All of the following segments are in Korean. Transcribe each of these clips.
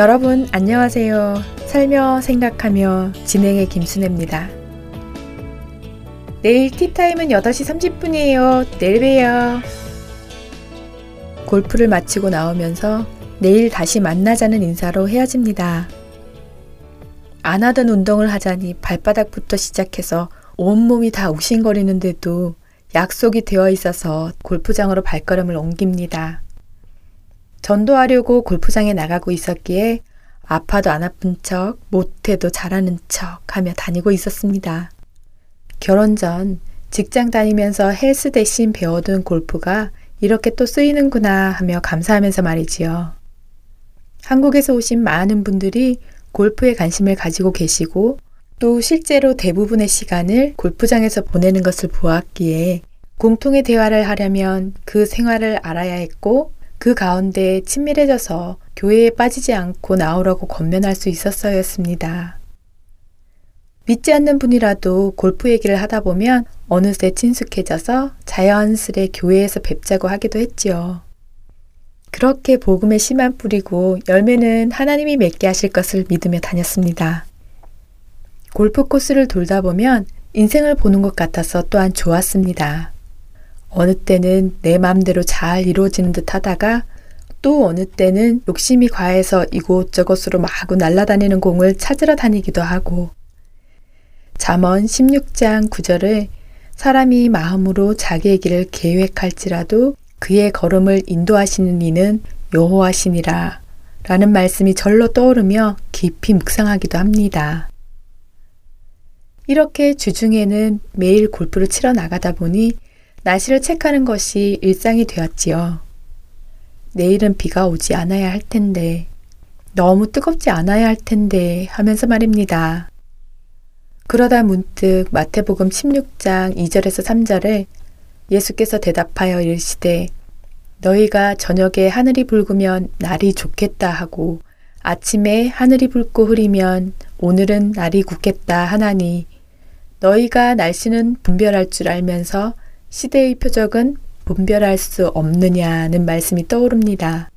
여러분 안녕하세요. 살며 생각하며 진행의 김순혜입니다. 내일 티타임은 8시 30분이에요. 내일 봬요. 골프를 마치고 나오면서 내일 다시 만나자는 인사로 헤어집니다. 안 하던 운동을 하자니 발바닥부터 시작해서 온몸이 다 욱신거리는데도 약속이 되어 있어서 골프장으로 발걸음을 옮깁니다. 전도하려고 골프장에 나가고 있었기에 아파도 안 아픈 척, 못해도 잘하는 척 하며 다니고 있었습니다. 결혼 전 직장 다니면서 헬스 대신 배워둔 골프가 이렇게 또 쓰이는구나 하며 감사하면서 말이지요. 한국에서 오신 많은 분들이 골프에 관심을 가지고 계시고 또 실제로 대부분의 시간을 골프장에서 보내는 것을 보았기에 공통의 대화를 하려면 그 생활을 알아야 했고 그 가운데 친밀해져서 교회에 빠지지 않고 나오라고 권면할 수 있었어였습니다. 믿지 않는 분이라도 골프 얘기를 하다 보면 어느새 친숙해져서 자연스레 교회에서 뵙자고 하기도 했지요. 그렇게 복음의 씨만 뿌리고 열매는 하나님이 맺게 하실 것을 믿으며 다녔습니다. 골프 코스를 돌다 보면 인생을 보는 것 같아서 또한 좋았습니다. 어느 때는 내 마음대로 잘 이루어지는 듯 하다가 또 어느 때는 욕심이 과해서 이곳저곳으로 마구 날아다니는 공을 찾으러 다니기도 하고 잠언 16장 9절을 사람이 마음으로 자기의 길을 계획할지라도 그의 걸음을 인도하시는 이는 여호와시니라 라는 말씀이 절로 떠오르며 깊이 묵상하기도 합니다. 이렇게 주중에는 매일 골프를 치러 나가다 보니 날씨를 체크하는 것이 일상이 되었지요. 내일은 비가 오지 않아야 할 텐데, 너무 뜨겁지 않아야 할 텐데 하면서 말입니다. 그러다 문득 마태복음 16장 2절에서 3절에 예수께서 대답하여 이르시되 너희가 저녁에 하늘이 붉으면 날이 좋겠다 하고 아침에 하늘이 붉고 흐리면 오늘은 날이 굳겠다 하나니 너희가 날씨는 분별할 줄 알면서 시대의 표적은 분별할 수 없느냐는 말씀이 떠오릅니다.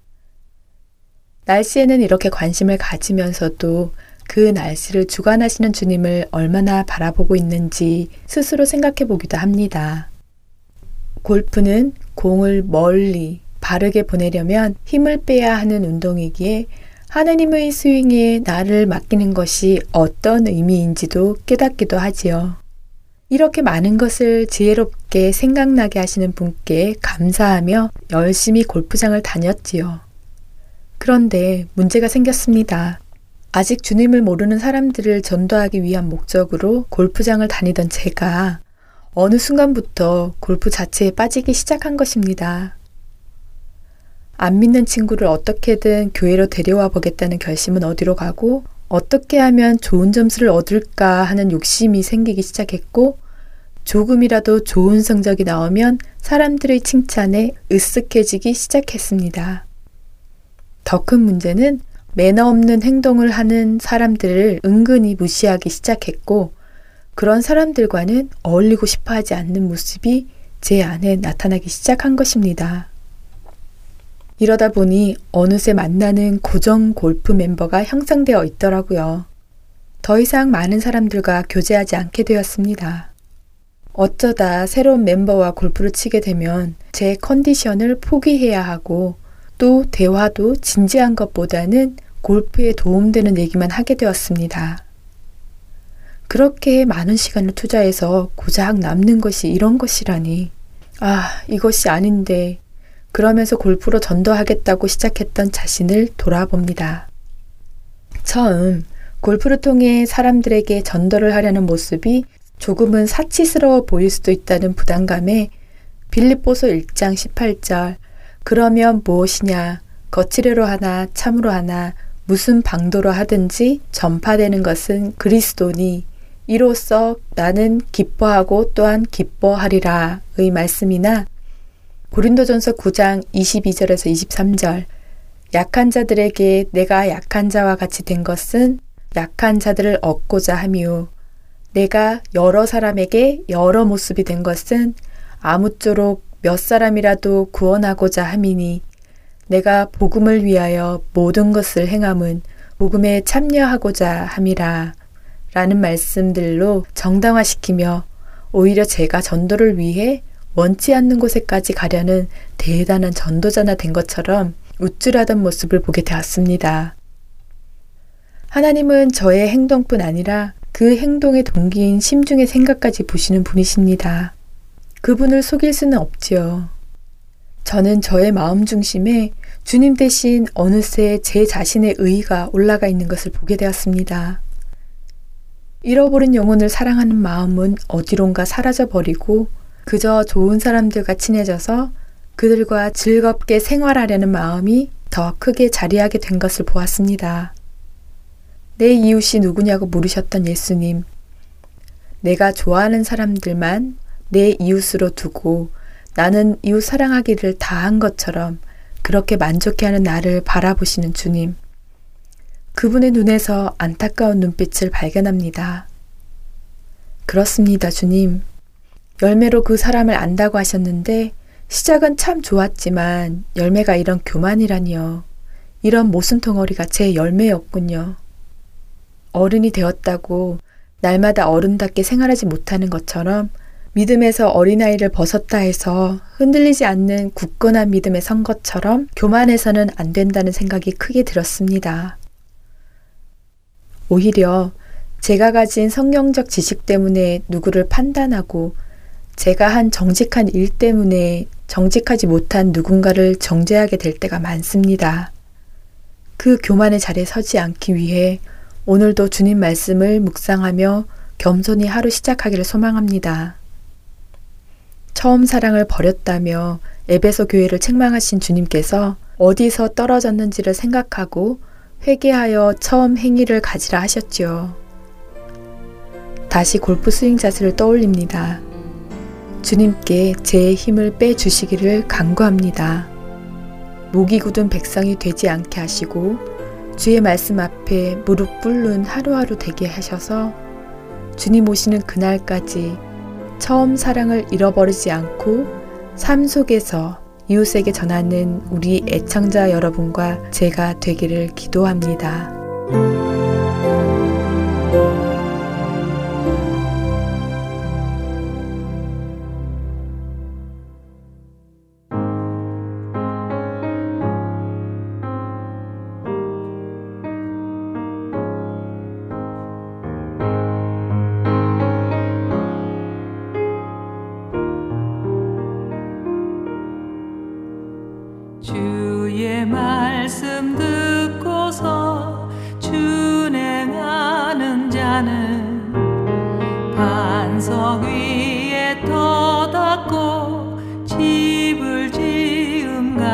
날씨에는 이렇게 관심을 가지면서도 그 날씨를 주관하시는 주님을 얼마나 바라보고 있는지 스스로 생각해 보기도 합니다. 골프는 공을 멀리 바르게 보내려면 힘을 빼야 하는 운동이기에 하느님의 스윙에 나를 맡기는 것이 어떤 의미인지도 깨닫기도 하지요. 이렇게 많은 것을 지혜롭게 생각나게 하시는 분께 감사하며 열심히 골프장을 다녔지요. 그런데 문제가 생겼습니다. 아직 주님을 모르는 사람들을 전도하기 위한 목적으로 골프장을 다니던 제가 어느 순간부터 골프 자체에 빠지기 시작한 것입니다. 안 믿는 친구를 어떻게든 교회로 데려와 보겠다는 결심은 어디로 가고 어떻게 하면 좋은 점수를 얻을까 하는 욕심이 생기기 시작했고 조금이라도 좋은 성적이 나오면 사람들의 칭찬에 으쓱해지기 시작했습니다. 더 큰 문제는 매너 없는 행동을 하는 사람들을 은근히 무시하기 시작했고, 그런 사람들과는 어울리고 싶어 하지 않는 모습이 제 안에 나타나기 시작한 것입니다. 이러다 보니 어느새 만나는 고정 골프 멤버가 형성되어 있더라고요. 더 이상 많은 사람들과 교제하지 않게 되었습니다. 어쩌다 새로운 멤버와 골프를 치게 되면 제 컨디션을 포기해야 하고 또 대화도 진지한 것보다는 골프에 도움되는 얘기만 하게 되었습니다. 그렇게 많은 시간을 투자해서 고작 남는 것이 이런 것이라니. 아, 이것이 아닌데. 그러면서 골프로 전도하겠다고 시작했던 자신을 돌아봅니다. 처음 골프를 통해 사람들에게 전도를 하려는 모습이 조금은 사치스러워 보일 수도 있다는 부담감에 빌립보서 1장 18절 그러면 무엇이냐? 거칠애로 하나 참으로 하나 무슨 방도로 하든지 전파되는 것은 그리스도니. 이로써 나는 기뻐하고 또한 기뻐하리라 의 말씀이나 고린도전서 9장 22절에서 23절. 약한 자들에게 내가 약한 자와 같이 된 것은 약한 자들을 얻고자 함이요. 내가 여러 사람에게 여러 모습이 된 것은 아무쪼록 몇 사람이라도 구원하고자 함이니 내가 복음을 위하여 모든 것을 행함은 복음에 참여하고자 함이라. 라는 말씀들로 정당화시키며 오히려 제가 전도를 위해 원치 않는 곳에까지 가려는 대단한 전도자나 된 것처럼 우쭐하던 모습을 보게 되었습니다. 하나님은 저의 행동뿐 아니라 그 행동의 동기인 심중의 생각까지 보시는 분이십니다. 그분을 속일 수는 없지요. 저는 저의 마음 중심에 주님 대신 어느새 제 자신의 의가 올라가 있는 것을 보게 되었습니다. 잃어버린 영혼을 사랑하는 마음은 어디론가 사라져 버리고 그저 좋은 사람들과 친해져서 그들과 즐겁게 생활하려는 마음이 더 크게 자리하게 된 것을 보았습니다. 내 이웃이 누구냐고 물으셨던 예수님. 내가 좋아하는 사람들만 내 이웃으로 두고 나는 이웃 사랑하기를 다 한 것처럼 그렇게 만족해 하는 나를 바라보시는 주님. 그분의 눈에서 안타까운 눈빛을 발견합니다. 그렇습니다, 주님. 열매로 그 사람을 안다고 하셨는데 시작은 참 좋았지만 열매가 이런 교만이라니요. 이런 모순덩어리가 제 열매였군요. 어른이 되었다고 날마다 어른답게 생활하지 못하는 것처럼 믿음에서 어린아이를 벗었다 해서 흔들리지 않는 굳건한 믿음에 선 것처럼 교만해서는 안 된다는 생각이 크게 들었습니다. 오히려 제가 가진 성경적 지식 때문에 누구를 판단하고 제가 한 정직한 일 때문에 정직하지 못한 누군가를 정죄하게 될 때가 많습니다. 그 교만의 자리에 서지 않기 위해 오늘도 주님 말씀을 묵상하며 겸손히 하루 시작하기를 소망합니다. 처음 사랑을 버렸다며 에베소 교회를 책망하신 주님께서 어디서 떨어졌는지를 생각하고 회개하여 처음 행위를 가지라 하셨지요. 다시 골프 스윙 자세를 떠올립니다. 주님께 제 힘을 빼 주시기를 간구합니다. 목이 굳은 백성이 되지 않게 하시고 주의 말씀 앞에 무릎 꿇는 하루하루 되게 하셔서 주님 오시는 그날까지 처음 사랑을 잃어버리지 않고 삶 속에서 이웃에게 전하는 우리 애청자 여러분과 제가 되기를 기도합니다.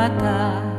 짓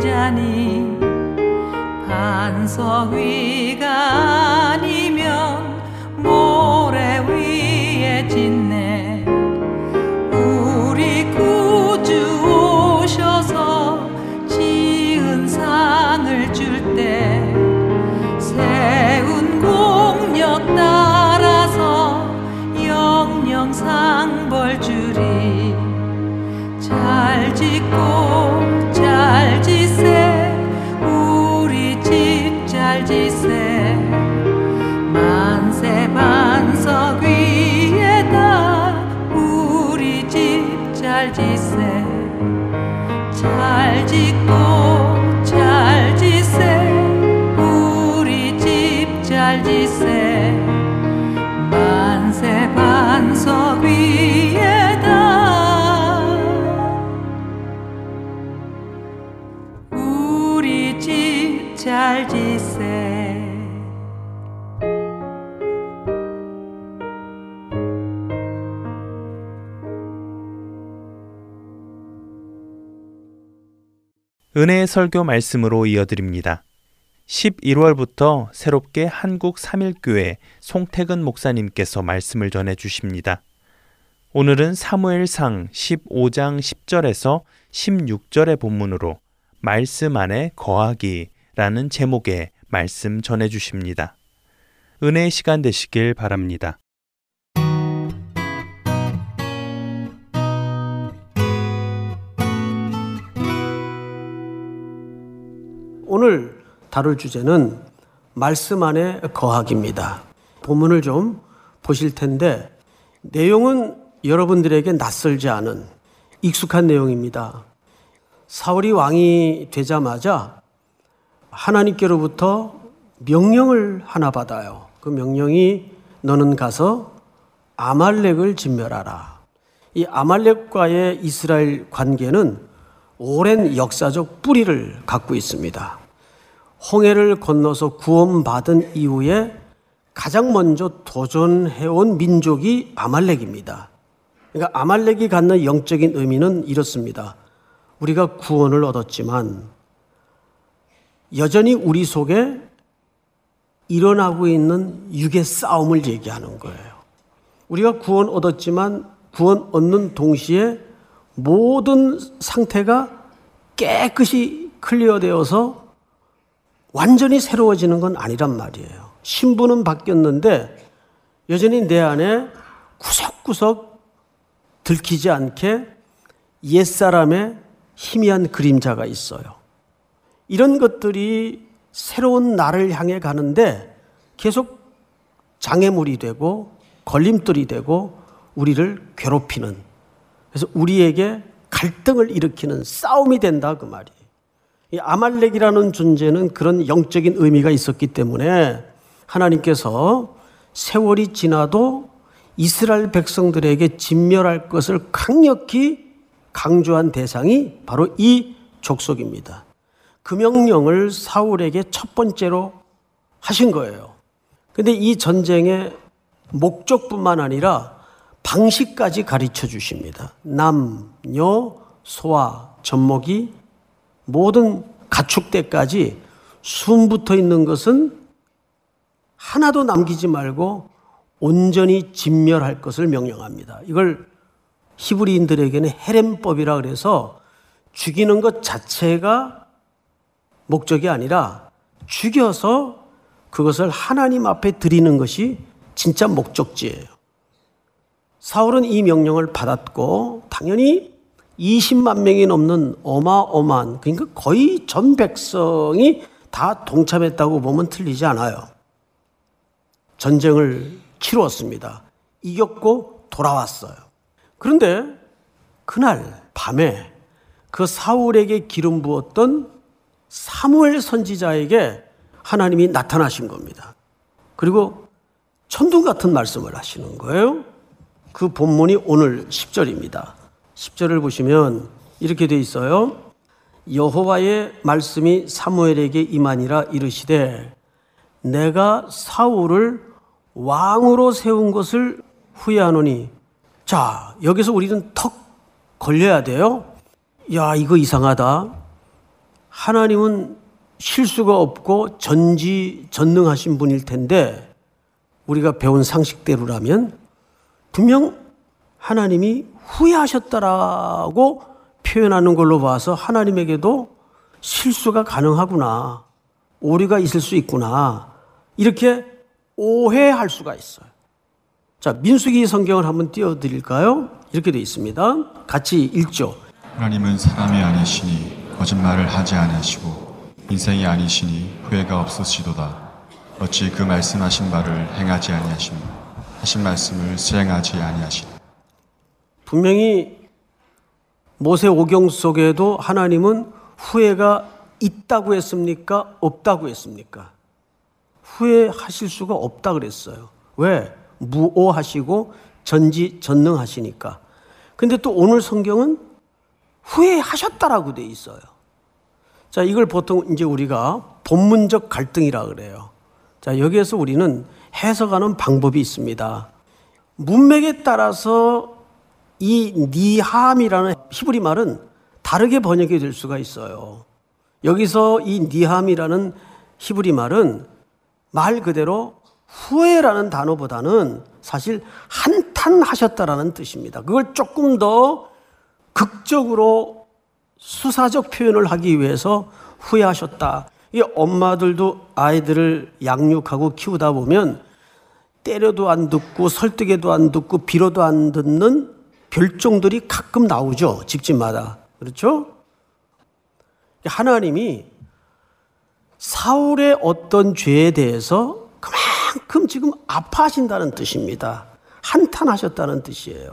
자니 반석 위가 잘 은혜의 설교 말씀으로 이어드립니다. 11월부터 새롭게 한국 삼일교회 송태근 목사님께서 말씀을 전해 주십니다. 오늘은 사무엘상 15장 10절에서 16절의 본문으로 말씀 안에 거하기라는 제목의 말씀 전해 주십니다. 은혜의 시간 되시길 바랍니다. 오늘 다룰 주제는 말씀 안에 거하기입니다. 본문을 좀 보실 텐데 내용은 여러분들에게 낯설지 않은 익숙한 내용입니다. 사울이 왕이 되자마자 하나님께로부터 명령을 하나 받아요. 그 명령이 너는 가서 아말렉을 진멸하라. 이 아말렉과의 이스라엘 관계는 오랜 역사적 뿌리를 갖고 있습니다. 홍해를 건너서 구원받은 이후에 가장 먼저 도전해온 민족이 아말렉입니다. 그러니까 아말렉이 갖는 영적인 의미는 이렇습니다. 우리가 구원을 얻었지만 여전히 우리 속에 일어나고 있는 육의 싸움을 얘기하는 거예요. 우리가 구원 얻었지만 구원 얻는 동시에 모든 상태가 깨끗이 클리어되어서 완전히 새로워지는 건 아니란 말이에요. 신부는 바뀌었는데 여전히 내 안에 구석구석 들키지 않게 옛사람의 희미한 그림자가 있어요. 이런 것들이 새로운 나를 향해 가는데 계속 장애물이 되고 걸림돌이 되고 우리를 괴롭히는 그래서 우리에게 갈등을 일으키는 싸움이 된다 그 말이에요. 이 아말렉이라는 존재는 그런 영적인 의미가 있었기 때문에 하나님께서 세월이 지나도 이스라엘 백성들에게 진멸할 것을 강력히 강조한 대상이 바로 이 족속입니다. 그 명령을 사울에게 첫 번째로 하신 거예요. 근데 이 전쟁의 목적뿐만 아니라 방식까지 가르쳐 주십니다. 남, 여, 소와 젖먹이 모든 가축대까지 숨 붙어 있는 것은 하나도 남기지 말고 온전히 진멸할 것을 명령합니다. 이걸 히브리인들에게는 헤렘법이라 그래서 죽이는 것 자체가 목적이 아니라 죽여서 그것을 하나님 앞에 드리는 것이 진짜 목적지예요. 사울은 이 명령을 받았고 당연히 20만 명이 넘는 어마어마한 그러니까 거의 전 백성이 다 동참했다고 보면 틀리지 않아요. 전쟁을 치루었습니다. 이겼고 돌아왔어요. 그런데 그날 밤에 그 사울에게 기름 부었던 사무엘 선지자에게 하나님이 나타나신 겁니다. 그리고 천둥 같은 말씀을 하시는 거예요. 그 본문이 오늘 10절입니다. 10절을 보시면 이렇게 돼 있어요. 여호와의 말씀이 사무엘에게 임하니라 이르시되 내가 사울을 왕으로 세운 것을 후회하노니 자 여기서 우리는 턱 걸려야 돼요. 야, 이거 이상하다. 하나님은 실수가 없고 전지 전능하신 분일 텐데 우리가 배운 상식대로라면 분명 하나님이 후회하셨다라고 표현하는 걸로 봐서 하나님에게도 실수가 가능하구나. 오류가 있을 수 있구나. 이렇게 오해할 수가 있어요. 자, 민수기 성경을 한번 띄워드릴까요? 이렇게 되어 있습니다. 같이 읽죠. 하나님은 사람이 아니시니 거짓말을 하지 아니하시고 인생이 아니시니 후회가 없으시도다. 어찌 그 말씀하신 바를 행하지 아니하시며 하신 말씀을 수행하지 아니하시니 분명히 모세 오경 속에도 하나님은 후회가 있다고 했습니까? 없다고 했습니까? 후회하실 수가 없다 그랬어요. 왜? 무오하시고 전지 전능하시니까. 근데 또 오늘 성경은 후회하셨다라고 돼 있어요. 자, 이걸 보통 이제 우리가 본문적 갈등이라 그래요. 자, 여기에서 우리는 해석하는 방법이 있습니다. 문맥에 따라서 이 니함이라는 히브리 말은 다르게 번역이 될 수가 있어요. 여기서 이 니함이라는 히브리 말은 말 그대로 후회라는 단어보다는 사실 한탄하셨다라는 뜻입니다. 그걸 조금 더 극적으로 수사적 표현을 하기 위해서 후회하셨다. 이 엄마들도 아이들을 양육하고 키우다 보면 때려도 안 듣고 설득에도 안 듣고 빌어도 안 듣는 별종들이 가끔 나오죠. 집집마다. 그렇죠? 하나님이 사울의 어떤 죄에 대해서 그만큼 지금 아파하신다는 뜻입니다. 한탄하셨다는 뜻이에요.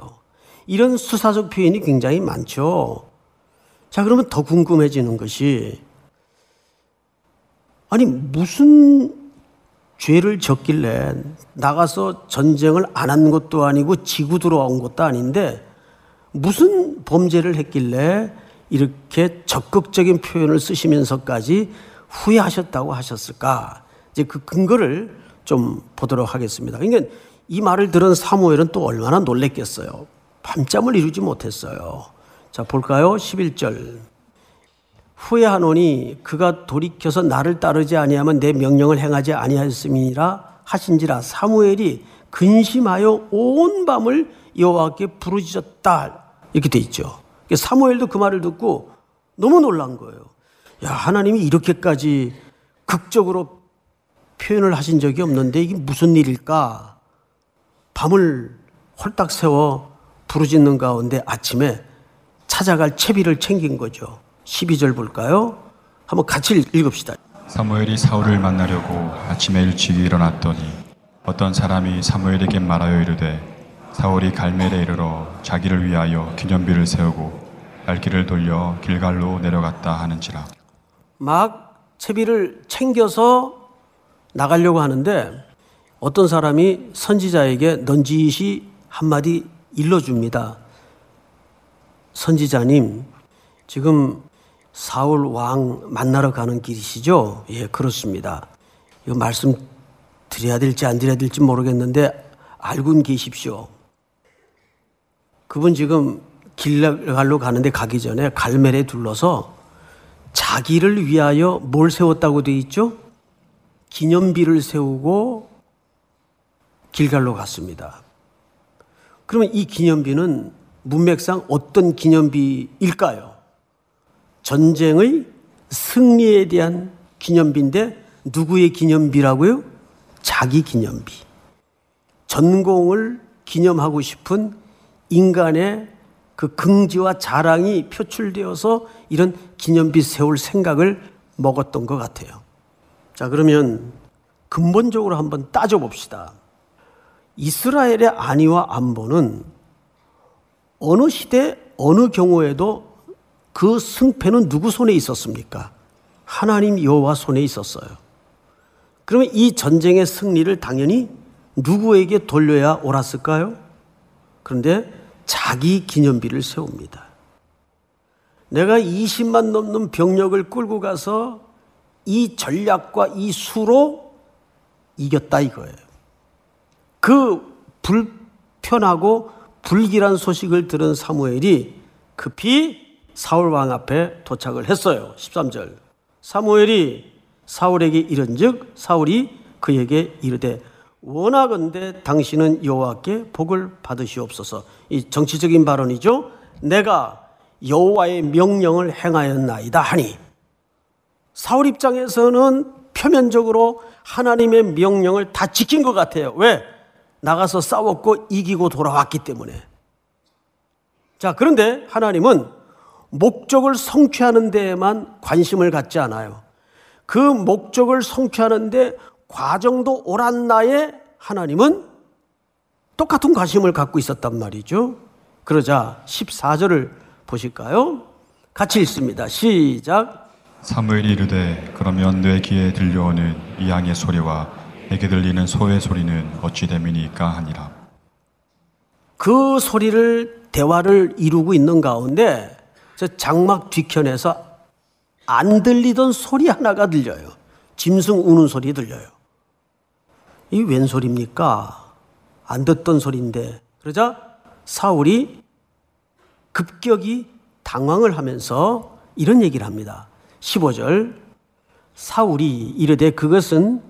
이런 수사적 표현이 굉장히 많죠. 자, 그러면 더 궁금해지는 것이 아니, 무슨 죄를 졌길래 나가서 전쟁을 안 한 것도 아니고 지구 들어온 것도 아닌데 무슨 범죄를 했길래 이렇게 적극적인 표현을 쓰시면서까지 후회하셨다고 하셨을까? 이제 그 근거를 좀 보도록 하겠습니다. 그러니까 이 말을 들은 사무엘은 또 얼마나 놀랬겠어요. 밤잠을 이루지 못했어요. 자, 볼까요? 11절. 후회하노니 그가 돌이켜서 나를 따르지 아니하면 내 명령을 행하지 아니하였음이니라 하신지라 사무엘이 근심하여 온 밤을 여호와께 부르짖었다 이렇게 돼 있죠. 사무엘도 그 말을 듣고 너무 놀란 거예요. 야 하나님이 이렇게까지 극적으로 표현을 하신 적이 없는데 이게 무슨 일일까? 밤을 홀딱 세워 부르짖는 가운데 아침에 찾아갈 채비를 챙긴 거죠. 12절 볼까요? 한번 같이 읽읍시다. 사무엘이 사울을 만나려고 아침에 일찍 일어났더니 어떤 사람이 사무엘에게 말하여 이르되 사울이 갈멜에 이르러 자기를 위하여 기념비를 세우고 발길을 돌려 길갈로 내려갔다 하는지라. 막 채비를 챙겨서 나가려고 하는데 어떤 사람이 선지자에게 넌지시 한마디 일러줍니다. 선지자님, 지금 사울 왕 만나러 가는 길이시죠? 예, 그렇습니다. 이거 말씀 드려야 될지 안 드려야 될지 모르겠는데 알고 계십시오. 그분 지금 길갈로 가는데 가기 전에 갈멜에 둘러서 자기를 위하여 뭘 세웠다고 돼 있죠? 기념비를 세우고 길갈로 갔습니다. 그러면 이 기념비는 문맥상 어떤 기념비일까요? 전쟁의 승리에 대한 기념비인데 누구의 기념비라고요? 자기 기념비. 전공을 기념하고 싶은 인간의 그 긍지와 자랑이 표출되어서 이런 기념비 세울 생각을 먹었던 것 같아요. 자, 그러면 근본적으로 한번 따져봅시다. 이스라엘의 안위와 안보는 어느 시대, 어느 경우에도 그 승패는 누구 손에 있었습니까? 하나님 여호와 손에 있었어요. 그러면 이 전쟁의 승리를 당연히 누구에게 돌려야 옳았을까요? 그런데 자기 기념비를 세웁니다. 내가 20만 넘는 병력을 끌고 가서 이 전략과 이 수로 이겼다 이거예요. 그 불편하고 불길한 소식을 들은 사무엘이 급히 사울 왕 앞에 도착을 했어요. 13절. 사무엘이 사울에게 이른즉 사울이 그에게 이르되 원하건대 당신은 여호와께 복을 받으시옵소서. 이 정치적인 발언이죠. 내가 여호와의 명령을 행하였나이다 하니 사울 입장에서는 표면적으로 하나님의 명령을 다 지킨 것 같아요. 왜? 나가서 싸웠고 이기고 돌아왔기 때문에. 자, 그런데 하나님은 목적을 성취하는 데에만 관심을 갖지 않아요. 그 목적을 성취하는데 과정도 옳았나에 하나님은 똑같은 관심을 갖고 있었단 말이죠. 그러자 14절을 보실까요? 같이 읽습니다. 시작. 사무엘이 이르되 그러면 내 귀에 들려오는 이 양의 소리와 내게 들리는 소의 소리는 어찌 됨이니까 하니라. 그 소리를 대화를 이루고 있는 가운데 저 장막 뒤편에서 안 들리던 소리 하나가 들려요. 짐승 우는 소리 들려요. 이 웬 소리입니까? 안 듣던 소리인데. 그러자 사울이 급격히 당황을 하면서 이런 얘기를 합니다. 15절. 사울이 이르되 그것은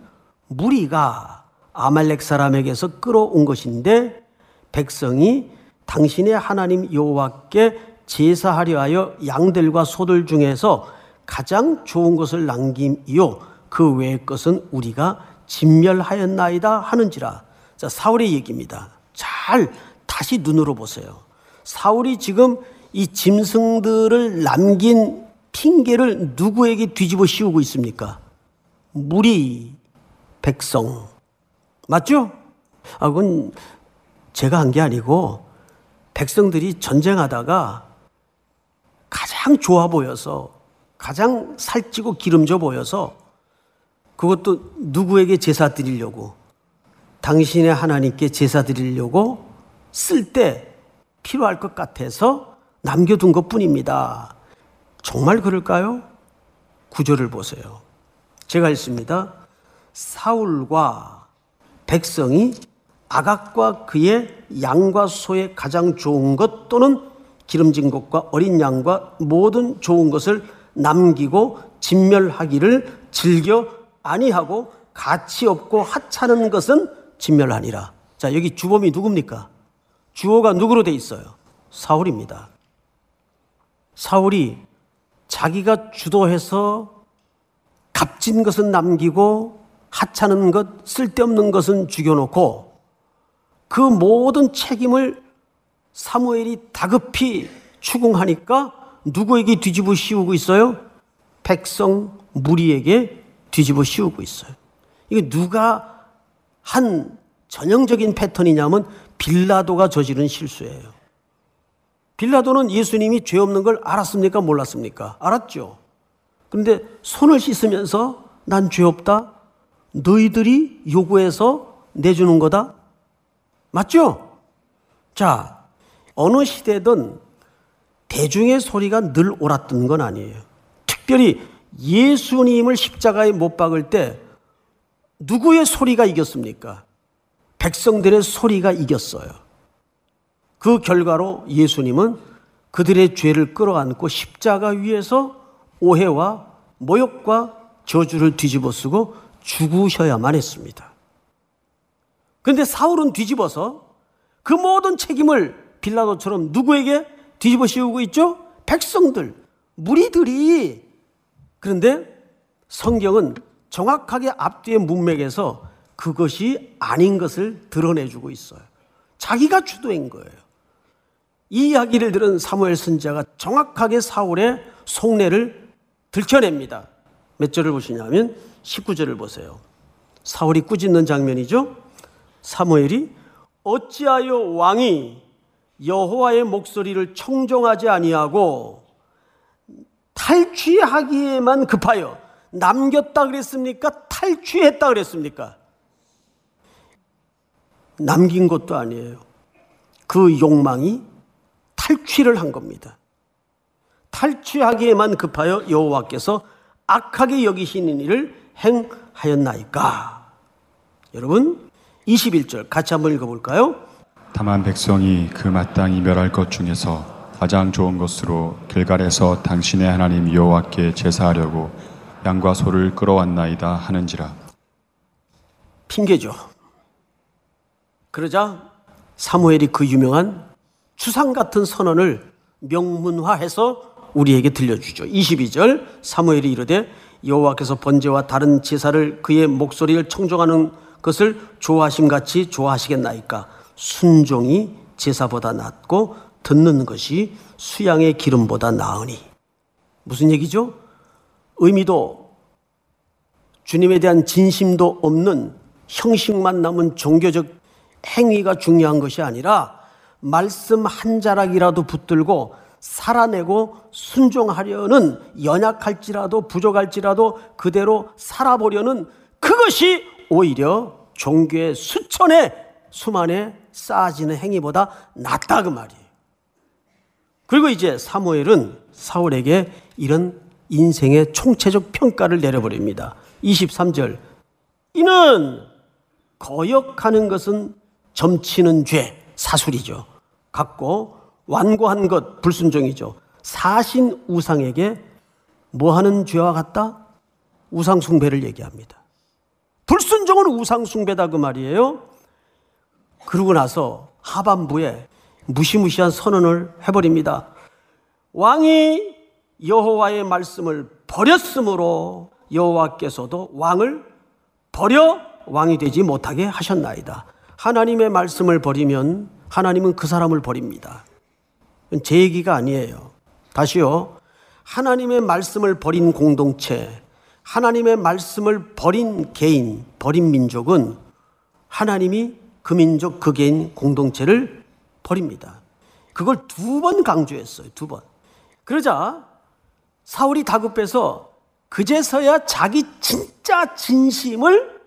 무리가 아말렉 사람에게서 끌어온 것인데 백성이 당신의 하나님 여호와께 제사하려 하여 양들과 소들 중에서 가장 좋은 것을 남김이요 그 외의 것은 우리가 진멸하였나이다 하는지라. 자, 사울의 얘기입니다. 잘 다시 눈으로 보세요. 사울이 지금 이 짐승들을 남긴 핑계를 누구에게 뒤집어 씌우고 있습니까? 무리, 백성. 맞죠? 아, 그건 제가 한 게 아니고 백성들이 전쟁하다가 가장 좋아 보여서 가장 살찌고 기름져 보여서 그것도 누구에게 제사 드리려고 당신의 하나님께 제사 드리려고 쓸 때 필요할 것 같아서 남겨둔 것 뿐입니다. 정말 그럴까요? 구절을 보세요. 제가 읽습니다. 사울과 백성이 아각과 그의 양과 소의 가장 좋은 것 또는 기름진 것과 어린 양과 모든 좋은 것을 남기고 진멸하기를 즐겨 아니하고 가치 없고 하찮은 것은 진멸하니라. 자, 여기 주범이 누굽니까? 주어가 누구로 돼 있어요? 사울입니다. 사울이 자기가 주도해서 값진 것은 남기고 하찮은 것, 쓸데없는 것은 죽여놓고 그 모든 책임을 사무엘이 다급히 추궁하니까 누구에게 뒤집어 씌우고 있어요? 백성 무리에게 뒤집어 씌우고 있어요. 이게 누가 한 전형적인 패턴이냐면 빌라도가 저지른 실수예요. 빌라도는 예수님이 죄 없는 걸 알았습니까? 몰랐습니까? 알았죠. 그런데 손을 씻으면서 난 죄 없다. 너희들이 요구해서 내주는 거다. 맞죠? 자, 어느 시대든 대중의 소리가 늘 옳았던 건 아니에요. 특별히 예수님을 십자가에 못 박을 때 누구의 소리가 이겼습니까? 백성들의 소리가 이겼어요. 그 결과로 예수님은 그들의 죄를 끌어안고 십자가 위에서 오해와 모욕과 저주를 뒤집어 쓰고 죽으셔야만 했습니다. 그런데 사울은 뒤집어서 그 모든 책임을 빌라도처럼 누구에게 뒤집어 씌우고 있죠? 백성들, 무리들이. 그런데 성경은 정확하게 앞뒤의 문맥에서 그것이 아닌 것을 드러내주고 있어요. 자기가 주도인 거예요. 이 이야기를 들은 사무엘 선자가 정확하게 사울의 속내를 들켜냅니다. 몇 절을 보시냐면 19절을 보세요. 사울이 꾸짖는 장면이죠. 사무엘이 어찌하여 왕이 여호와의 목소리를 청종하지 아니하고 탈취하기에만 급하여 남겼다 그랬습니까? 탈취했다 그랬습니까? 남긴 것도 아니에요. 그 욕망이 탈취를 한 겁니다. 탈취하기에만 급하여 여호와께서 악하게 여기시는 일을 행하였나이까. 여러분 21절 같이 한번 읽어볼까요? 다만 백성이 그 마땅히 멸할 것 중에서 가장 좋은 것으로 길갈에서 당신의 하나님 여호와께 제사하려고 양과 소를 끌어왔나이다 하는지라 핑계죠. 그러자 사무엘이 그 유명한 추상 같은 선언을 명문화해서 우리에게 들려주죠. 22절 사무엘이 이르되 여호와께서 번제와 다른 제사를 그의 목소리를 청종하는 것을 좋아하심 같이 좋아하시겠나이까 순종이 제사보다 낫고 듣는 것이 수양의 기름보다 나으니 무슨 얘기죠? 의미도 주님에 대한 진심도 없는 형식만 남은 종교적 행위가 중요한 것이 아니라 말씀 한 자락이라도 붙들고 살아내고 순종하려는 연약할지라도 부족할지라도 그대로 살아보려는 그것이 오히려 종교의 수천의 수만에 쌓아지는 행위보다 낫다 그 말이에요. 그리고 이제 사무엘은 사울에게 이런 인생의 총체적 평가를 내려버립니다. 23절. 이는 거역하는 것은 점치는 죄, 사술이죠. 갖고 완고한 것, 불순종이죠. 사신 우상에게 뭐 하는 죄와 같다? 우상숭배를 얘기합니다. 불순종은 우상숭배다 그 말이에요. 그러고 나서 하반부에 무시무시한 선언을 해버립니다. 왕이 여호와의 말씀을 버렸으므로 여호와께서도 왕을 버려 왕이 되지 못하게 하셨나이다. 하나님의 말씀을 버리면 하나님은 그 사람을 버립니다. 제 얘기가 아니에요. 다시요. 하나님의 말씀을 버린 공동체, 하나님의 말씀을 버린 개인, 버린 민족은 하나님이 그 개인 공동체를 버립니다. 그걸 두 번 강조했어요. 두 번. 그러자 사울이 다급해서 그제서야 자기 진짜 진심을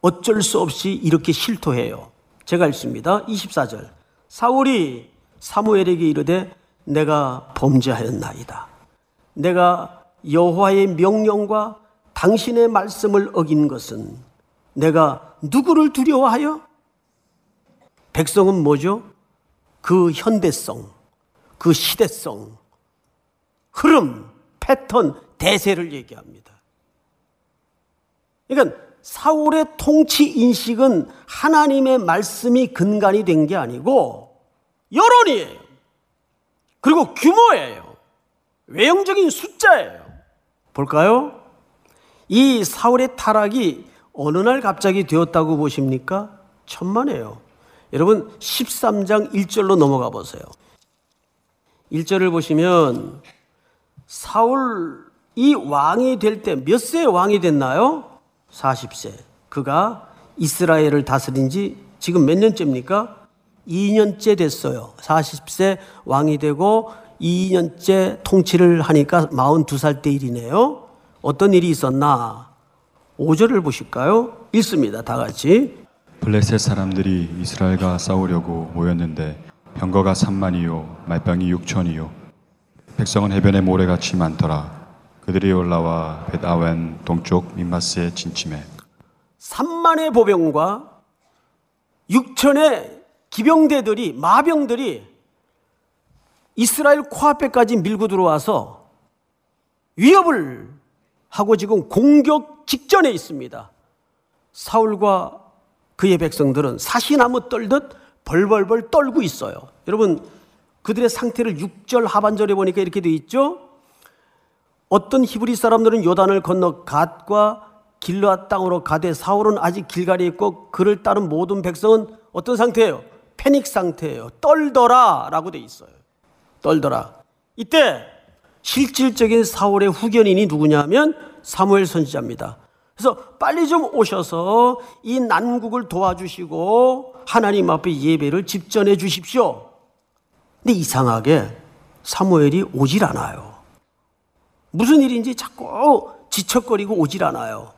어쩔 수 없이 이렇게 실토해요. 제가 읽습니다. 24절. 사울이 사무엘에게 이르되 내가 범죄하였나이다. 내가 여호와의 명령과 당신의 말씀을 어긴 것은 내가 누구를 두려워하여? 백성은 뭐죠? 그 현대성, 그 시대성, 흐름, 패턴, 대세를 얘기합니다. 그러니까 사울의 통치 인식은 하나님의 말씀이 근간이 된 게 아니고 여론이에요. 그리고 규모예요. 외형적인 숫자예요. 볼까요? 이 사울의 타락이 어느 날 갑자기 되었다고 보십니까? 천만에요. 여러분 13장 1절로 넘어가 보세요. 1절을 보시면 사울이 왕이 될 때 몇세 왕이 됐나요? 40세. 그가 이스라엘을 다스린 지 지금 몇 년째입니까? 2년째 됐어요. 40세 왕이 되고 2년째 통치를 하니까 42살 때 일이네요. 어떤 일이 있었나? 5절을 보실까요? 읽습니다. 다 같이. 블레셋 사람들이 이스라엘과 싸우려고 모였는데 병거가 3만이요 말병이 6천이요 백성은 해변에 모래같이 많더라 그들이 올라와 벳아웬 동쪽 민마스에 진침해 3만의 보병과 6천의 기병대들이 마병들이 이스라엘 코앞에까지 밀고 들어와서 위협을 하고 지금 공격 직전에 있습니다. 사울과 그의 백성들은 사시나무 떨듯 벌벌벌 떨고 있어요. 여러분, 그들의 상태를 6절 하반절에 보니까 이렇게 돼 있죠? 어떤 히브리 사람들은 요단을 건너 갓과 길르앗 땅으로 가되 사울은 아직 길갈에 있고 그를 따른 모든 백성은 어떤 상태예요? 패닉 상태예요. 떨더라 라고 돼 있어요. 떨더라. 이때 실질적인 사울의 후견인이 누구냐면 사무엘 선지자입니다. 그래서 빨리 좀 오셔서 이 난국을 도와주시고 하나님 앞에 예배를 집전해 주십시오. 근데 이상하게 사무엘이 오질 않아요. 무슨 일인지 자꾸 지척거리고 오질 않아요.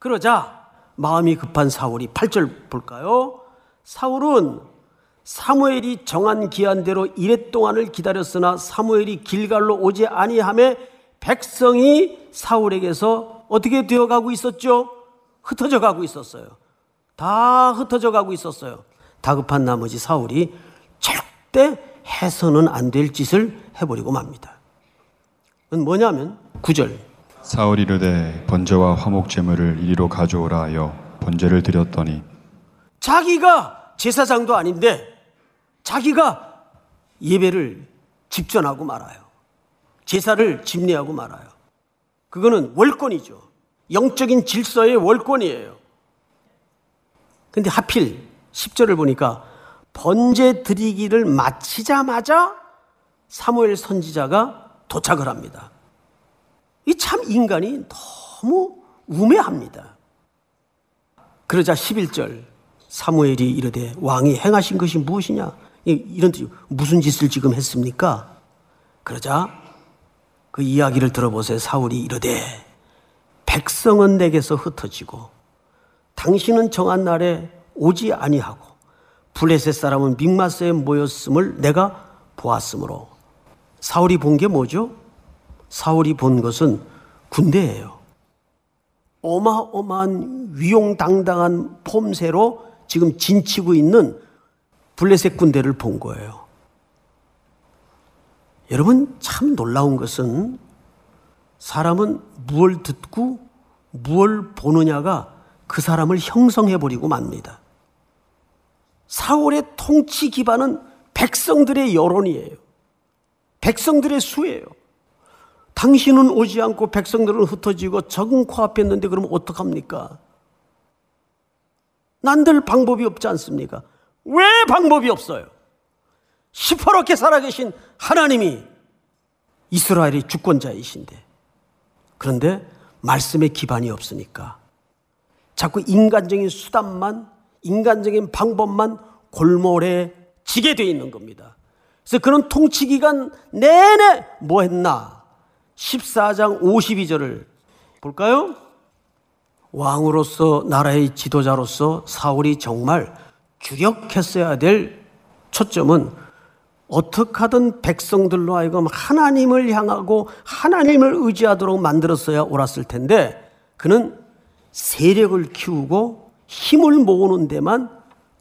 그러자 마음이 급한 사울이 8절 볼까요? 사울은 사무엘이 정한 기한대로 이래 동안을 기다렸으나 사무엘이 길갈로 오지 아니함에 백성이 사울에게서 어떻게 되어가고 있었죠? 흩어져 가고 있었어요. 다 흩어져 가고 있었어요. 다급한 나머지 사울이 절대 해서는 안 될 짓을 해버리고 맙니다. 그건 뭐냐면 구절 사울이 이르되 번제와 화목 제물을 이리로 가져오라 하여 번제를 드렸더니 자기가 제사장도 아닌데 자기가 예배를 집전하고 말아요. 제사를 집례하고 말아요. 그거는 월권이죠. 영적인 질서의 월권이에요. 근데 하필 10절을 보니까 번제 드리기를 마치자마자 사무엘 선지자가 도착을 합니다. 이 참 인간이 너무 우매합니다. 그러자 11절 사무엘이 이르되 왕이 행하신 것이 무엇이냐? 이- 이런 뜻 무슨 짓을 지금 했습니까? 그러자 그 이야기를 들어보세요. 사울이 이르되 백성은 내게서 흩어지고 당신은 정한 날에 오지 아니하고 블레셋 사람은 믹마스에 모였음을 내가 보았으므로 사울이 본 게 뭐죠? 사울이 본 것은 군대예요. 어마어마한 위용당당한 폼새로 지금 진치고 있는 블레셋 군대를 본 거예요. 여러분 참 놀라운 것은 사람은 무엇을 듣고 무엇을 보느냐가 그 사람을 형성해 버리고 맙니다. 사울의 통치 기반은 백성들의 여론이에요. 백성들의 수예요. 당신은 오지 않고 백성들은 흩어지고 적은 코앞에 있는데 그러면 어떡합니까? 난들 방법이 없지 않습니까? 왜 방법이 없어요? 시퍼렇게 살아계신 하나님이 이스라엘의 주권자이신데 그런데 말씀의 기반이 없으니까 자꾸 인간적인 수단만 인간적인 방법만 골몰해 지게 돼 있는 겁니다. 그래서 그런 통치 기간 내내 뭐 했나? 14장 52절을 볼까요? 왕으로서 나라의 지도자로서 사울이 정말 주력했어야 될 초점은 어떻게 하든 백성들로 하여금 하나님을 향하고 하나님을 의지하도록 만들었어야 옳았을 텐데 그는 세력을 키우고 힘을 모으는 데만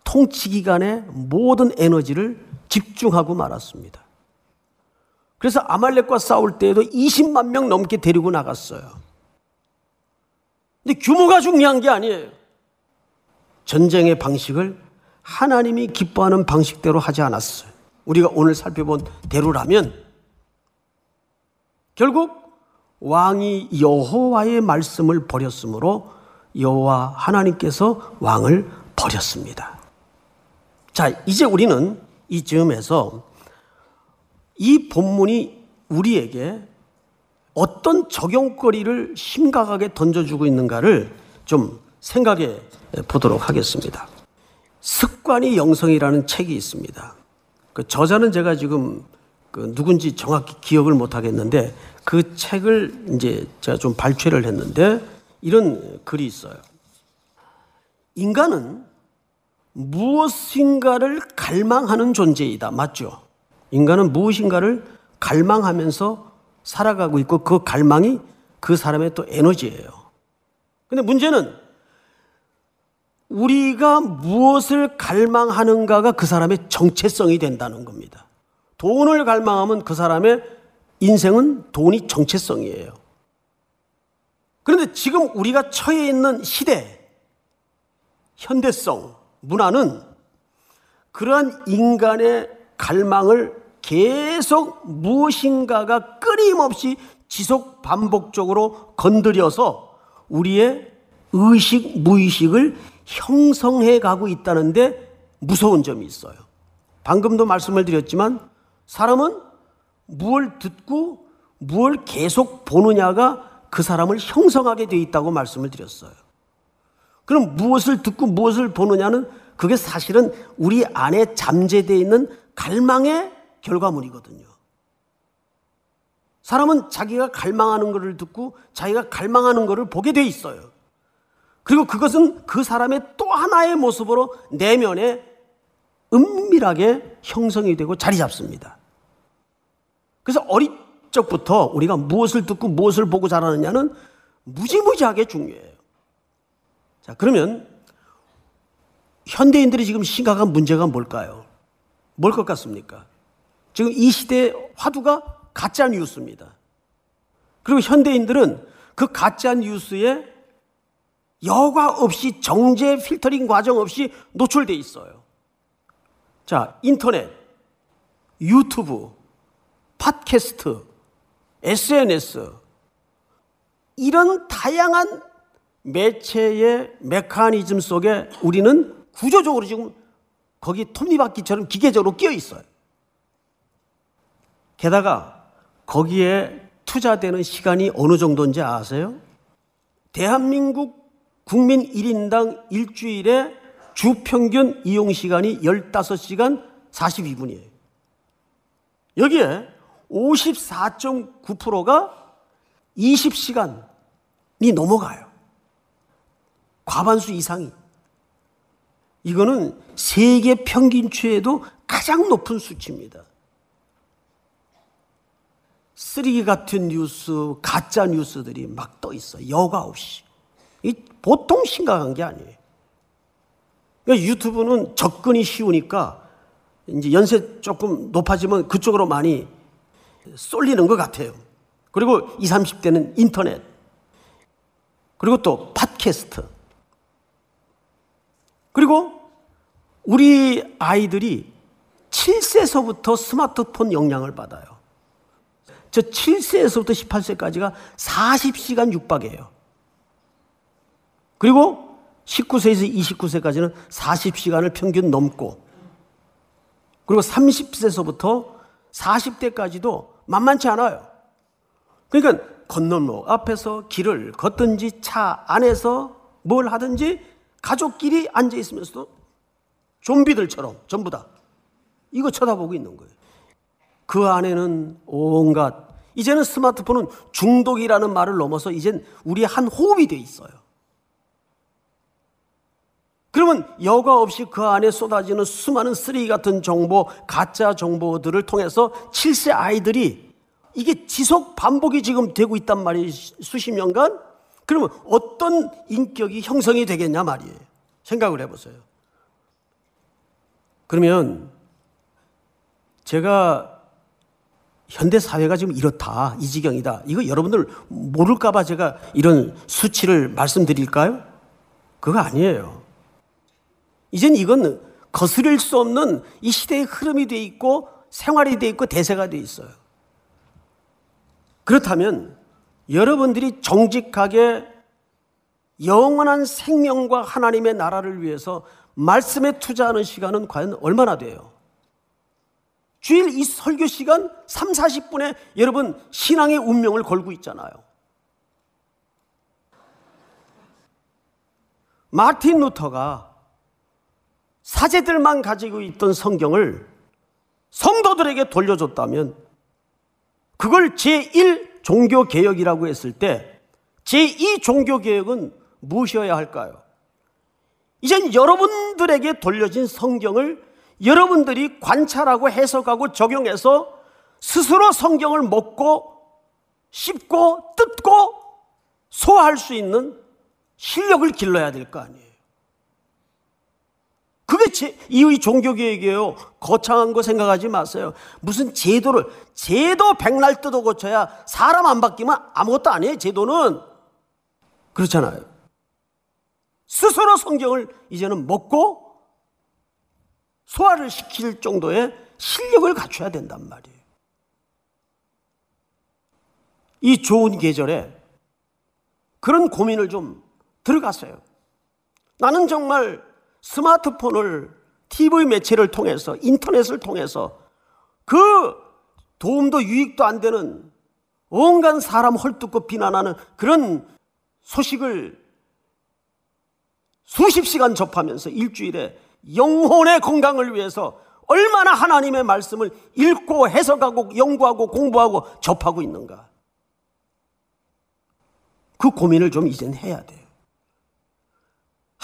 통치 기간의 모든 에너지를 집중하고 말았습니다. 그래서 아말렉과 싸울 때에도 20만 명 넘게 데리고 나갔어요. 근데 규모가 중요한 게 아니에요. 전쟁의 방식을 하나님이 기뻐하는 방식대로 하지 않았어요. 우리가 오늘 살펴본 대로라면 결국 왕이 여호와의 말씀을 버렸으므로 여호와 하나님께서 왕을 버렸습니다. 자, 이제 우리는 이쯤에서 이 본문이 우리에게 어떤 적용거리를 심각하게 던져주고 있는가를 좀 생각해 보도록 하겠습니다. 습관이 영성이라는 책이 있습니다. 그 저자는 제가 지금 그 누군지 정확히 기억을 못 하겠는데 그 책을 이제 제가 좀 발췌를 했는데 이런 글이 있어요. 인간은 무엇인가를 갈망하는 존재이다. 맞죠? 인간은 무엇인가를 갈망하면서 살아가고 있고 그 갈망이 그 사람의 또 에너지예요. 근데 문제는 우리가 무엇을 갈망하는가가 그 사람의 정체성이 된다는 겁니다. 돈을 갈망하면 그 사람의 인생은 돈이 정체성이에요. 그런데 지금 우리가 처해 있는 시대, 현대성, 문화는 그러한 인간의 갈망을 계속 무엇인가가 끊임없이 지속 반복적으로 건드려서 우리의 의식, 무의식을 형성해 가고 있다는데 무서운 점이 있어요. 방금도 말씀을 드렸지만 사람은 무엇을 듣고 무엇을 계속 보느냐가 그 사람을 형성하게 되어 있다고 말씀을 드렸어요. 그럼 무엇을 듣고 무엇을 보느냐는 그게 사실은 우리 안에 잠재되어 있는 갈망의 결과물이거든요. 사람은 자기가 갈망하는 것을 듣고 자기가 갈망하는 것을 보게 돼 있어요. 그리고 그것은 그 사람의 또 하나의 모습으로 내면에 은밀하게 형성이 되고 자리 잡습니다. 그래서 어릴 적부터 우리가 무엇을 듣고 무엇을 보고 자라느냐는 무지무지하게 중요해요. 자, 그러면 현대인들이 지금 심각한 문제가 뭘까요? 뭘 것 같습니까? 지금 이 시대의 화두가 가짜 뉴스입니다. 그리고 현대인들은 그 가짜 뉴스에 여과 없이 정제 필터링 과정 없이 노출돼 있어요. 자, 인터넷, 유튜브, 팟캐스트, SNS 이런 다양한 매체의 메커니즘 속에 우리는 구조적으로 지금 거기 톱니바퀴처럼 기계적으로 끼어 있어요. 게다가 거기에 투자되는 시간이 어느 정도인지 아세요? 대한민국 국민 1인당 일주일에 주 평균 이용 시간이 15시간 42분이에요. 여기에 54.9%가 20시간이 넘어가요. 과반수 이상이. 이거는 세계 평균치에도 가장 높은 수치입니다. 쓰레기 같은 뉴스, 가짜 뉴스들이 막 떠 있어. 여과 없이. 이 보통 심각한 게 아니에요. 그러니까 유튜브는 접근이 쉬우니까 이제 연세 조금 높아지면 그쪽으로 많이 쏠리는 것 같아요. 그리고 20, 30대는 인터넷. 그리고 또 팟캐스트. 그리고 우리 아이들이 7세서부터 스마트폰 영향을 받아요. 저 7세에서부터 18세까지가 40시간 육박이에요. 그리고 19세에서 29세까지는 40시간을 평균 넘고 그리고 30세서부터 40대까지도 만만치 않아요. 그러니까 건너목 앞에서 길을 걷든지 차 안에서 뭘 하든지 가족끼리 앉아 있으면서도 좀비들처럼 전부 다 이거 쳐다보고 있는 거예요. 그 안에는 온갖 이제는 스마트폰은 중독이라는 말을 넘어서 이젠 우리 한 호흡이 돼 있어요. 그러면 여과 없이 그 안에 쏟아지는 수많은 쓰레기 같은 정보, 가짜 정보들을 통해서 7세 아이들이 이게 지속 반복이 지금 되고 있단 말이에요. 수십 년간. 그러면 어떤 인격이 형성이 되겠냐 말이에요. 생각을 해보세요. 그러면 제가 현대 사회가 지금 이렇다, 이 지경이다. 이거 여러분들 모를까봐 제가 이런 수치를 말씀드릴까요? 그거 아니에요. 이젠 이건 거스릴 수 없는 이 시대의 흐름이 돼 있고 생활이 돼 있고 대세가 돼 있어요. 그렇다면 여러분들이 정직하게 영원한 생명과 하나님의 나라를 위해서 말씀에 투자하는 시간은 과연 얼마나 돼요? 주일 이 설교 시간 3, 40분에 여러분 신앙의 운명을 걸고 있잖아요. 마틴 루터가 사제들만 가지고 있던 성경을 성도들에게 돌려줬다면 그걸 제1 종교개혁이라고 했을 때 제2 종교개혁은 무엇이어야 할까요? 이젠 여러분들에게 돌려진 성경을 여러분들이 관찰하고 해석하고 적용해서 스스로 성경을 먹고 씹고 뜯고 소화할 수 있는 실력을 길러야 될 거 아니에요. 그게 제, 이의 종교개혁이에요. 거창한 거 생각하지 마세요. 무슨 제도를, 제도 백날 뜯어 고쳐야 사람 안 바뀌면 아무것도 아니에요, 제도는. 그렇잖아요. 스스로 성경을 이제는 먹고 소화를 시킬 정도의 실력을 갖춰야 된단 말이에요. 이 좋은 계절에 그런 고민을 좀 들어갔어요. 나는 정말 스마트폰을 TV 매체를 통해서 인터넷을 통해서 그 도움도 유익도 안 되는 온갖 사람 헐뜯고 비난하는 그런 소식을 수십 시간 접하면서 일주일에 영혼의 건강을 위해서 얼마나 하나님의 말씀을 읽고 해석하고 연구하고 공부하고 접하고 있는가. 그 고민을 좀 이젠 해야 돼요.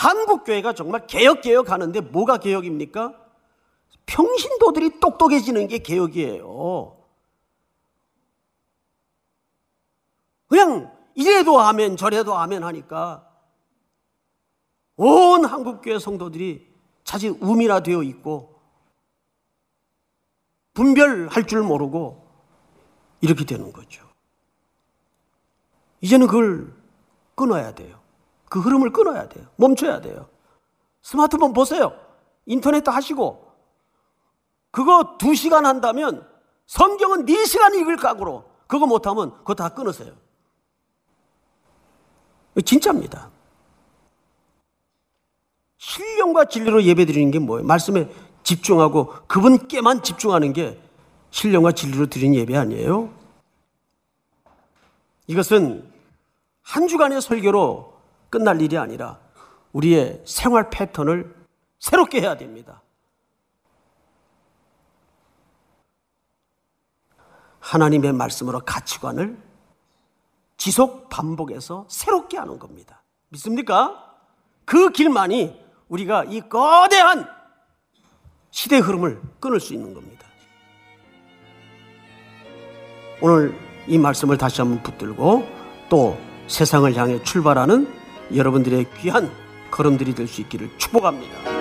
한국 교회가 정말 개혁 개혁 하는데 뭐가 개혁입니까? 평신도들이 똑똑해지는 게 개혁이에요. 그냥 이래도 아멘 저래도 아멘 하니까 온 한국 교회 성도들이 자칫 우미화되어 있고 분별할 줄 모르고 이렇게 되는 거죠. 이제는 그걸 끊어야 돼요. 그 흐름을 끊어야 돼요. 멈춰야 돼요. 스마트폰 보세요. 인터넷도 하시고. 그거 두 시간 한다면 성경은 네 시간 읽을 각오로 그거 못하면 그거 다 끊으세요. 진짜입니다. 신령과 진리로 예배 드리는 게 뭐예요? 말씀에 집중하고 그분께만 집중하는 게 신령과 진리로 드리는 예배 아니에요? 이것은 한 주간의 설교로 끝날 일이 아니라 우리의 생활 패턴을 새롭게 해야 됩니다. 하나님의 말씀으로 가치관을 지속 반복해서 새롭게 하는 겁니다. 믿습니까? 그 길만이 우리가 이 거대한 시대 흐름을 끊을 수 있는 겁니다. 오늘 이 말씀을 다시 한번 붙들고 또 세상을 향해 출발하는 여러분들의 귀한 걸음들이 될 수 있기를 축복합니다.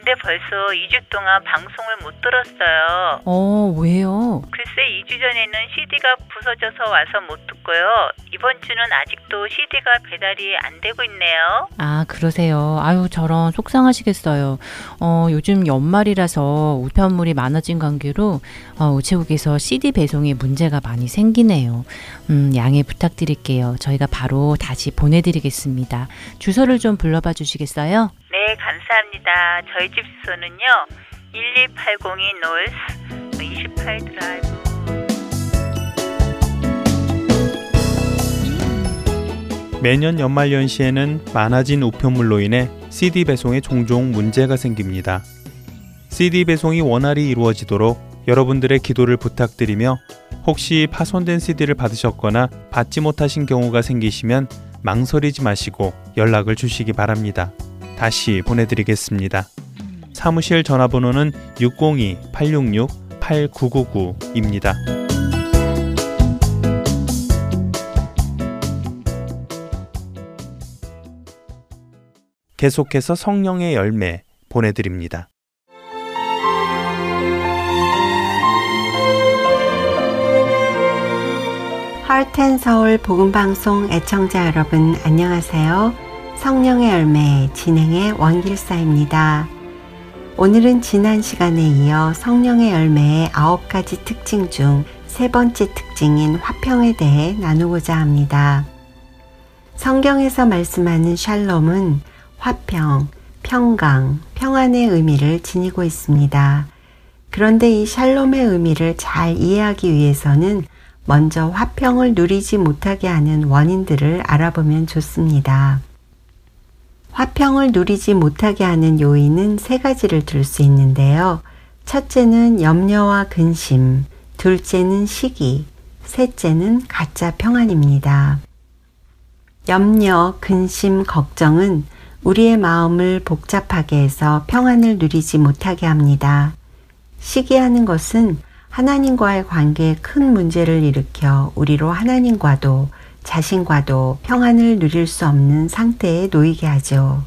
근데 벌써 2주 동안 방송을 못 들었어요. 어, 왜요? 글쎄 2주 전에는 CD가 부서져서 와서 못 듣고요. 이번 주는 아직도 CD가 배달이 안 되고 있네요. 아, 그러세요. 아유, 저런 속상하시겠어요. 어, 요즘 연말이라서 우편물이 많아진 관계로 어, 우체국에서 CD 배송에 문제가 많이 생기네요. 음, 양해 부탁드릴게요. 저희가 바로 다시 보내드리겠습니다. 주소를 좀 불러봐 주시겠어요? 네, 감사합니다. 저희 집 주소는요. 12802 노스 28 드라이브 매년 연말 연시에는 많아진 우편물로 인해 CD 배송에 종종 문제가 생깁니다. CD 배송이 원활히 이루어지도록 여러분들의 기도를 부탁드리며 혹시 파손된 CD를 받으셨거나 받지 못하신 경우가 생기시면 망설이지 마시고 연락을 주시기 바랍니다. 다시 보내드리겠습니다. 사무실 전화번호는 602-866-8999입니다. 계속해서 성령의 열매 보내드립니다. 하트앤 서울 복음방송 애청자 여러분 안녕하세요. 성령의 열매 진행의 원길사입니다. 오늘은 지난 시간에 이어 성령의 열매의 아홉 가지 특징 중 세 번째 특징인 화평에 대해 나누고자 합니다. 성경에서 말씀하는 샬롬은 화평, 평강, 평안의 의미를 지니고 있습니다. 그런데 이 샬롬의 의미를 잘 이해하기 위해서는 먼저 화평을 누리지 못하게 하는 원인들을 알아보면 좋습니다. 화평을 누리지 못하게 하는 요인은 세 가지를 들 수 있는데요. 첫째는 염려와 근심, 둘째는 시기, 셋째는 가짜 평안입니다. 염려, 근심, 걱정은 우리의 마음을 복잡하게 해서 평안을 누리지 못하게 합니다. 시기하는 것은 하나님과의 관계에 큰 문제를 일으켜 우리로 하나님과도 자신과도 평안을 누릴 수 없는 상태에 놓이게 하죠.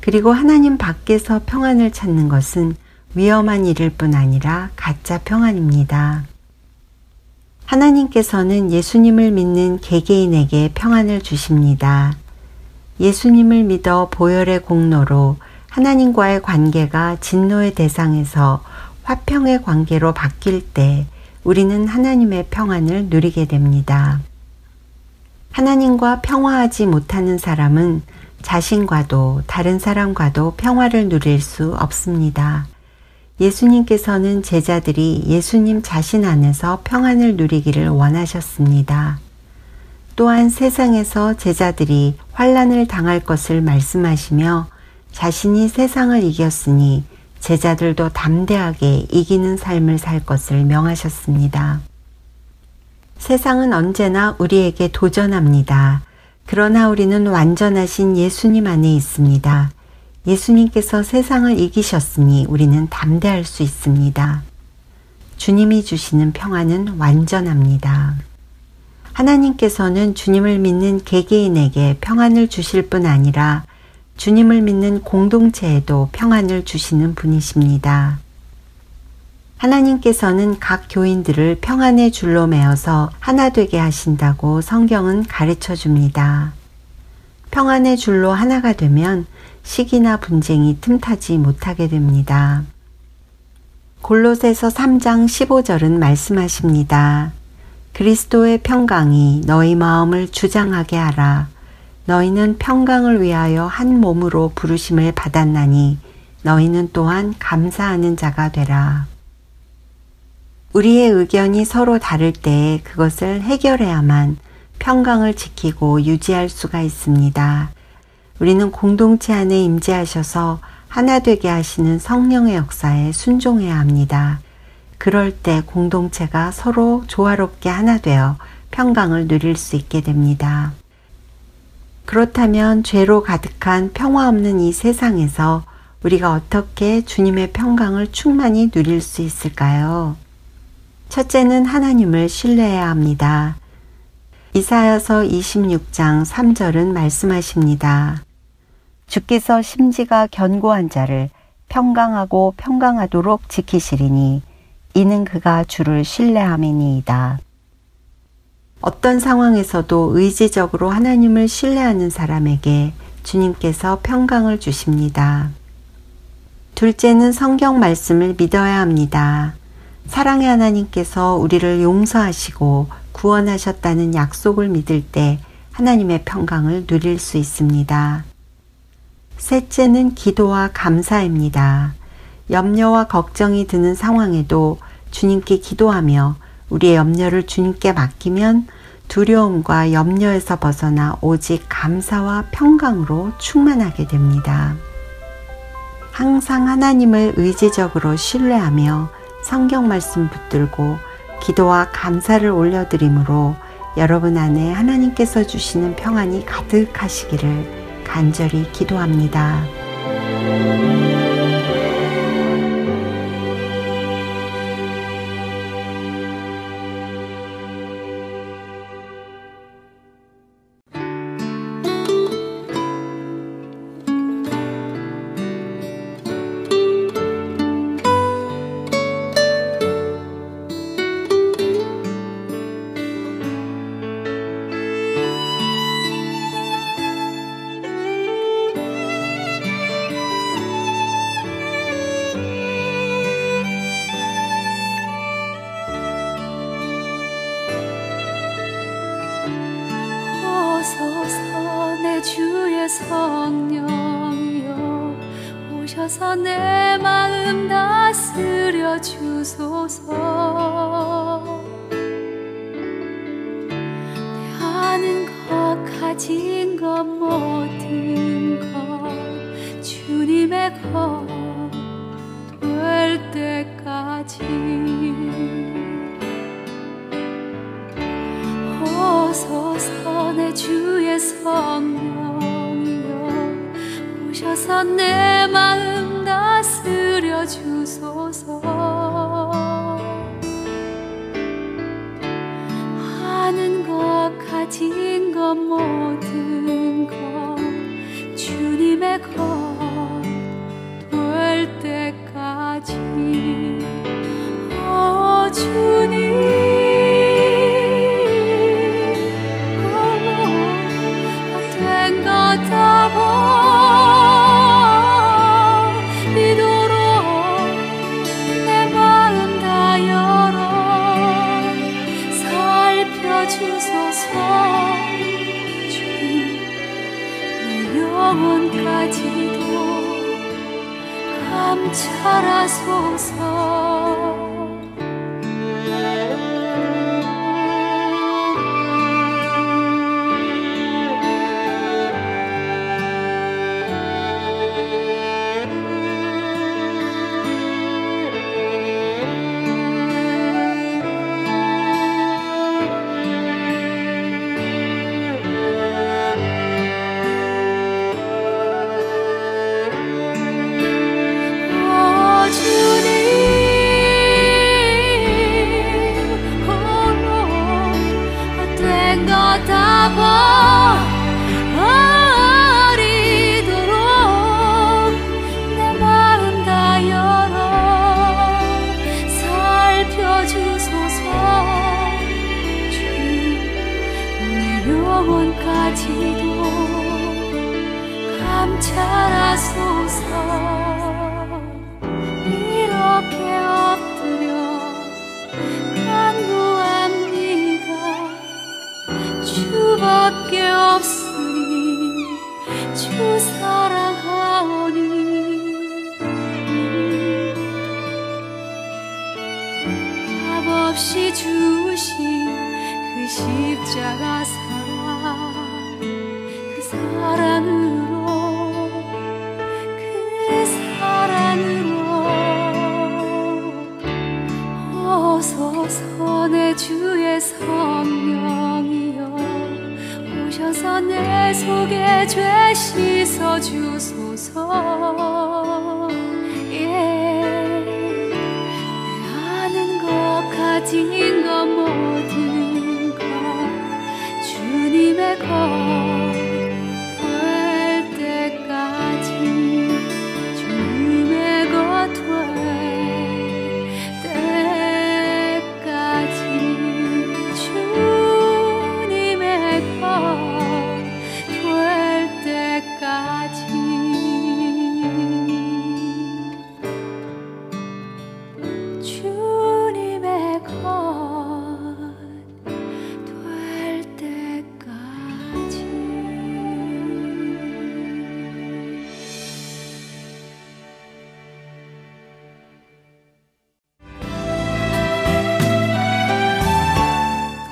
그리고 하나님 밖에서 평안을 찾는 것은 위험한 일일 뿐 아니라 가짜 평안입니다. 하나님께서는 예수님을 믿는 개개인에게 평안을 주십니다. 예수님을 믿어 보혈의 공로로 하나님과의 관계가 진노의 대상에서 화평의 관계로 바뀔 때 우리는 하나님의 평안을 누리게 됩니다. 하나님과 평화하지 못하는 사람은 자신과도 다른 사람과도 평화를 누릴 수 없습니다. 예수님께서는 제자들이 예수님 자신 안에서 평안을 누리기를 원하셨습니다. 또한 세상에서 제자들이 환란을 당할 것을 말씀하시며 자신이 세상을 이겼으니 제자들도 담대하게 이기는 삶을 살 것을 명하셨습니다. 세상은 언제나 우리에게 도전합니다. 그러나 우리는 완전하신 예수님 안에 있습니다. 예수님께서 세상을 이기셨으니 우리는 담대할 수 있습니다. 주님이 주시는 평안은 완전합니다. 하나님께서는 주님을 믿는 개개인에게 평안을 주실 뿐 아니라 주님을 믿는 공동체에도 평안을 주시는 분이십니다. 하나님께서는 각 교인들을 평안의 줄로 매어서 하나 되게 하신다고 성경은 가르쳐 줍니다. 평안의 줄로 하나가 되면 시기나 분쟁이 틈타지 못하게 됩니다. 골로새서 3장 15절은 말씀하십니다. 그리스도의 평강이 너희 마음을 주장하게 하라. 너희는 평강을 위하여 한 몸으로 부르심을 받았나니 너희는 또한 감사하는 자가 되라. 우리의 의견이 서로 다를 때 그것을 해결해야만 평강을 지키고 유지할 수가 있습니다. 우리는 공동체 안에 임재하셔서 하나 되게 하시는 성령의 역사에 순종해야 합니다. 그럴 때 공동체가 서로 조화롭게 하나 되어 평강을 누릴 수 있게 됩니다. 그렇다면 죄로 가득한 평화 없는 이 세상에서 우리가 어떻게 주님의 평강을 충만히 누릴 수 있을까요? 첫째는 하나님을 신뢰해야 합니다. 이사야서 26장 3절은 말씀하십니다. 주께서 심지가 견고한 자를 평강하고 평강하도록 지키시리니 이는 그가 주를 신뢰함이니이다. 어떤 상황에서도 의지적으로 하나님을 신뢰하는 사람에게 주님께서 평강을 주십니다. 둘째는 성경 말씀을 믿어야 합니다. 사랑의 하나님께서 우리를 용서하시고 구원하셨다는 약속을 믿을 때 하나님의 평강을 누릴 수 있습니다. 셋째는 기도와 감사입니다. 염려와 걱정이 드는 상황에도 주님께 기도하며 우리의 염려를 주님께 맡기면 두려움과 염려에서 벗어나 오직 감사와 평강으로 충만하게 됩니다. 항상 하나님을 의지적으로 신뢰하며 성경 말씀 붙들고 기도와 감사를 올려드림으로 여러분 안에 하나님께서 주시는 평안이 가득하시기를 간절히 기도합니다. 없이 주신 그 십자가 사랑 그 사랑으로 그 사랑으로 오소서 내 주의 성령이여 오셔서 내 속에 죄 씻어 주소서 가진 것 모든 것 주님의 것